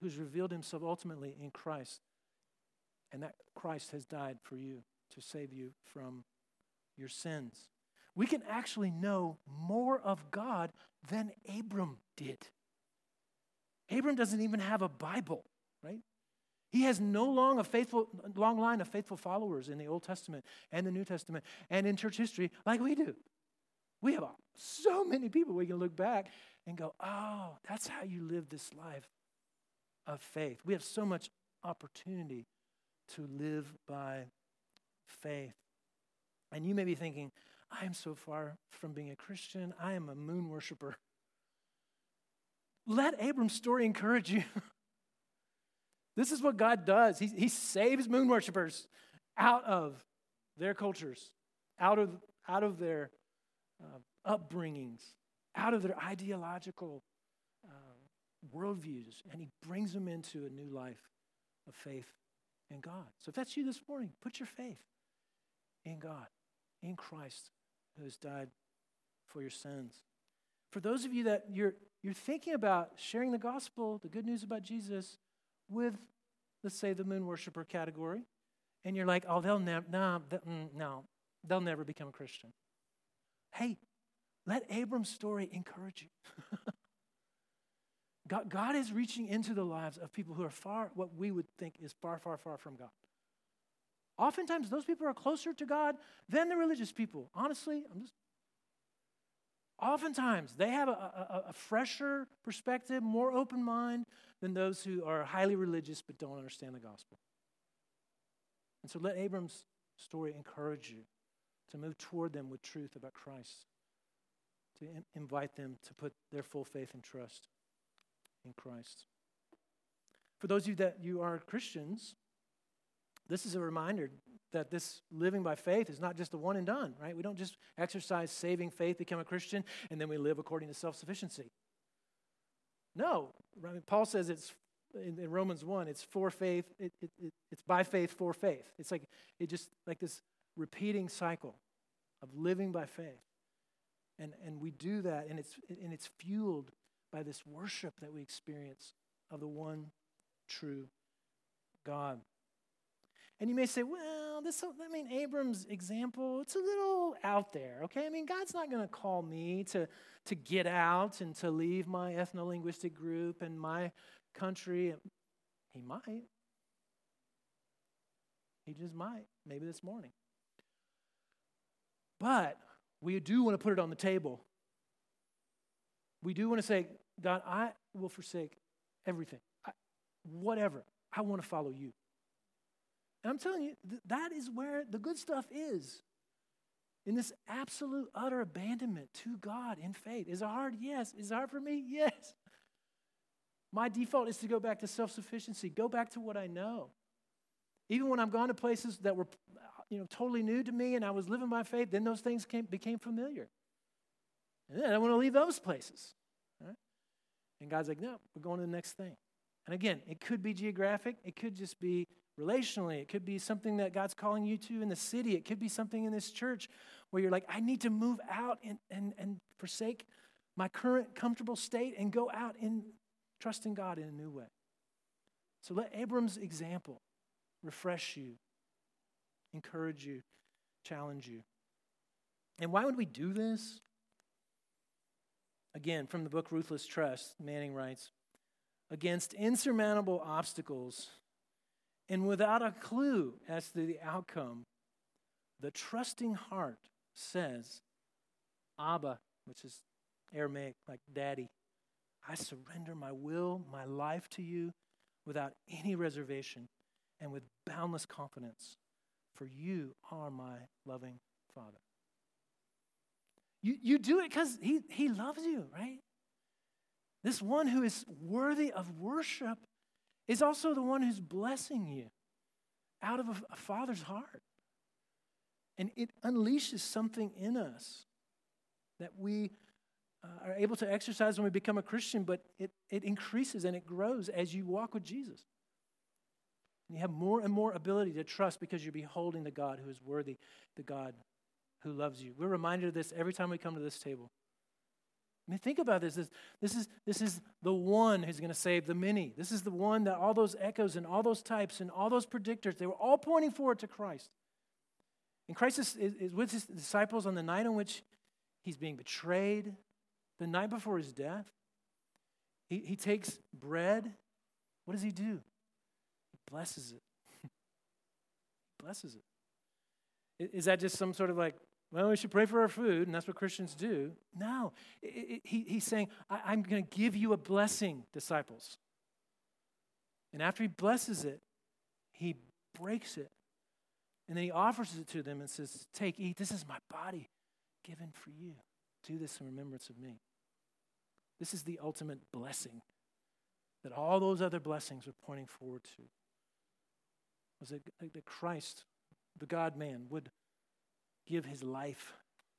who's revealed himself ultimately in Christ. And that Christ has died for you to save you from your sins we can actually know more of God than Abram did. Abram doesn't even have a Bible, right? He has no long a faithful long line of faithful followers in the Old Testament and the New Testament and in church history like we do. We have so many people we can look back and go, "Oh, that's how you live this life of faith." We have so much opportunity to live by faith. And you may be thinking, I am so far from being a Christian. I am a moon worshiper. Let Abram's story encourage you. this is what God does. He, he saves moon worshippers out of their cultures, out of, out of their uh, upbringings, out of their ideological uh, worldviews, and he brings them into a new life of faith in God. So if that's you this morning, put your faith in God, in Christ, who has died for your sins. For those of you that you're, you're thinking about sharing the gospel, the good news about Jesus, with, let's say, the moon worshiper category, and you're like, oh, they'll never, no, mm, no, they'll never become a Christian. Hey, let Abram's story encourage you. God, God is reaching into the lives of people who are far, what we would think is far, far, far from God. Oftentimes, those people are closer to God than the religious people. Honestly, I'm just. Oftentimes, they have a, a, a fresher perspective, more open mind than those who are highly religious but don't understand the gospel. And so let Abram's story encourage you to move toward them with truth about Christ, to invite them to put their full faith and trust in Christ. For those of you that you are Christians, this is a reminder that this living by faith is not just a one and done, right? We don't just exercise saving faith, become a Christian, and then we live according to self sufficiency. No, I mean, Paul says it's in, in, Romans 1, it's for faith, it, it, it, it's by faith for faith. It's like it just like this repeating cycle of living by faith. And, and we do that, and it's, and it's fueled by this worship that we experience of the one true God. And you may say, well, this, I mean, Abram's example, it's a little out there, okay? I mean, God's not going to call me to, to get out and to leave my ethno linguistic group and my country. He might. He just might, maybe this morning. But we do want to put it on the table. We do want to say, God, I will forsake everything, I, whatever. I want to follow you. And I'm telling you, th- that is where the good stuff is. In this absolute, utter abandonment to God in faith. Is it hard? Yes. Is it hard for me? Yes. My default is to go back to self sufficiency, go back to what I know. Even when I've gone to places that were you know, totally new to me and I was living by faith, then those things came, became familiar. And then I want to leave those places. Right? And God's like, no, we're going to the next thing. And again, it could be geographic, it could just be relationally, it could be something that God's calling you to in the city, it could be something in this church where you're like, I need to move out and, and, and forsake my current comfortable state and go out and trust in God in a new way. So let Abram's example refresh you encourage you, challenge you. And why would we do this? Again, from the book Ruthless Trust, Manning writes Against insurmountable obstacles and without a clue as to the outcome, the trusting heart says, Abba, which is Aramaic, like daddy, I surrender my will, my life to you without any reservation and with boundless confidence for you are my loving Father. You, you do it because he, he loves you, right? This one who is worthy of worship is also the one who's blessing you out of a, a father's heart. And it unleashes something in us that we uh, are able to exercise when we become a Christian, but it, it increases and it grows as you walk with Jesus. And you have more and more ability to trust because you're beholding the God who is worthy, the God who loves you. We're reminded of this every time we come to this table. I mean, think about this. This, this, is, this is the one who's going to save the many. This is the one that all those echoes and all those types and all those predictors, they were all pointing forward to Christ. And Christ is, is, is with his disciples on the night on which he's being betrayed, the night before his death. He, he takes bread. What does he do? blesses it. blesses it. Is that just some sort of like, well, we should pray for our food, and that's what Christians do? No. It, it, he, he's saying, I, am going to give you a blessing, disciples. And after he blesses it, he breaks it. And then he offers it to them and says, Take, eat. This is my body given for you. Do this in remembrance of me. This is the ultimate blessing that all those other blessings are pointing forward to was that, that Christ, the God man, would give his life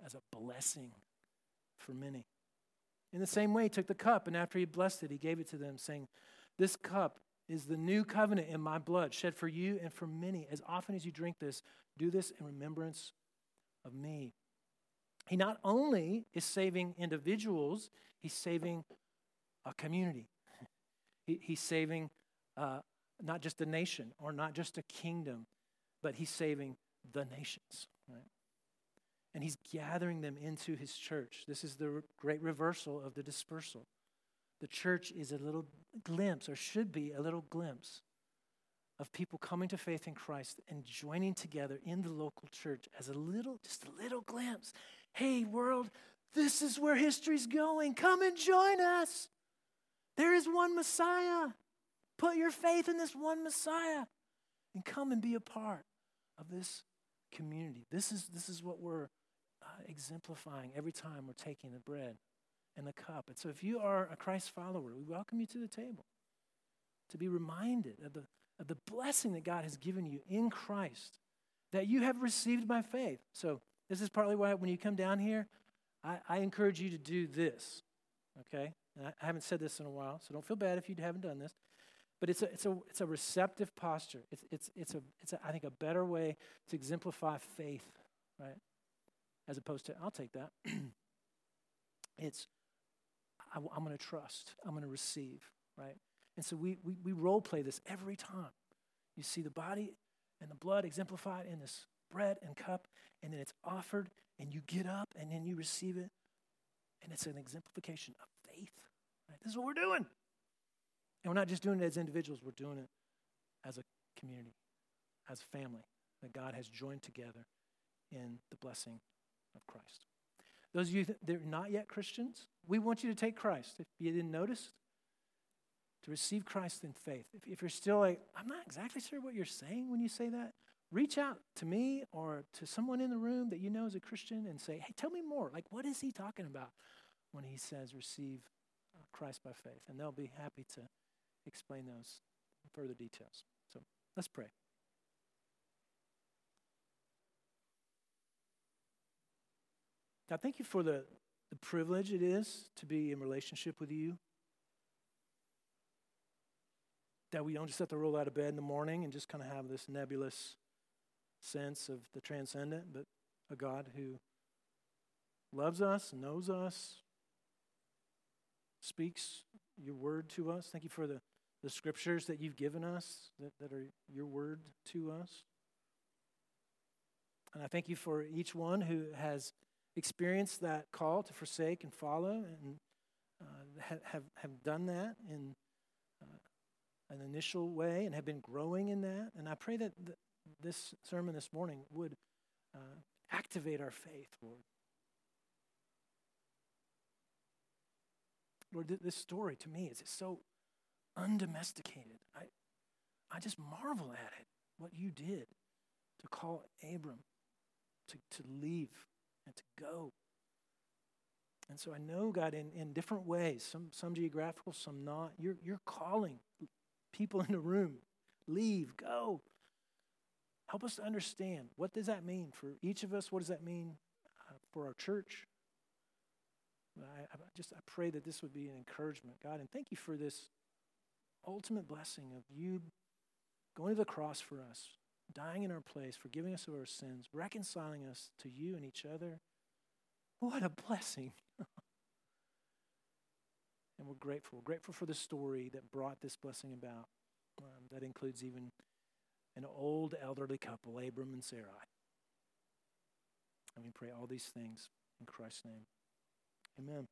as a blessing for many. In the same way, he took the cup, and after he blessed it, he gave it to them, saying, This cup is the new covenant in my blood, shed for you and for many. As often as you drink this, do this in remembrance of me. He not only is saving individuals, he's saving a community. He, he's saving uh, not just a nation or not just a kingdom, but he's saving the nations, right? And he's gathering them into his church. This is the great reversal of the dispersal. the church is a little glimpse, or should be a little glimpse, of people coming to faith in Christ and joining together in the local church as a little, just a little glimpse. Hey, world, this is where history's going. Come and join us. There is one Messiah. Put your faith in this one Messiah and come and be a part of this community. This is, this is what we're exemplifying every time we're taking the bread and the cup. And so, if you are a Christ follower, we welcome you to the table to be reminded of the, of the blessing that God has given you in Christ that you have received by faith. So, this is partly why when you come down here, I, I encourage you to do this. Okay? And I, haven't said this in a while, so don't feel bad if you haven't done this. But it's a, it's a, it's a receptive posture. It's, it's, it's, a, it's a, I think, a better way to exemplify faith, right? As opposed to, I'll take that. it's, I, am going to trust. I'm going to receive, right? And so we, we, we role play this every time. You see the body and the blood exemplified in this bread and cup, and then it's offered, and you get up, and then you receive it. And it's an exemplification of faith. Right? This is what we're doing. And we're not just doing it as individuals, we're doing it as a community, as a family that God has joined together in the blessing of Christ. Those of you that are not yet Christians, we want you to take Christ. If you didn't notice, to receive Christ in faith. If, if, you're still like, I'm not exactly sure what you're saying when you say that, reach out to me or to someone in the room that you know is a Christian and say, hey, tell me more. Like, what is he talking about when he says receive uh, Christ by faith? And they'll be happy to explain those further details. So let's pray. God, thank you for the, the privilege it is to be in relationship with you. That we don't just have to roll out of bed in the morning and just kind of have this nebulous sense of the transcendent, but a God who loves us, knows us, speaks your word to us. Thank you for the, the scriptures that you've given us that, that are your word to us. And I thank you for each one who has experienced that call to forsake and follow and uh, have, have done that in uh, an initial way and have been growing in that. And I pray that th- this sermon this morning would uh, activate our faith, Lord. Lord, th- this story to me is so undomesticated. I, I just marvel at it, what you did to call Abram to, to leave and to go. And so I know, God, in, in different ways, some, some geographical, some not, you're, you're calling people in the room leave, go. Help us to understand what does that mean for each of us? What does that mean uh, for our church? I, I just I pray that this would be an encouragement, God, and thank you for this ultimate blessing of you going to the cross for us, dying in our place, forgiving us of our sins, reconciling us to you and each other. What a blessing. and we're grateful. We're grateful for the story that brought this blessing about. Um, that includes even an old elderly couple, Abram and Sarai. And we pray all these things in Christ's name. Amen.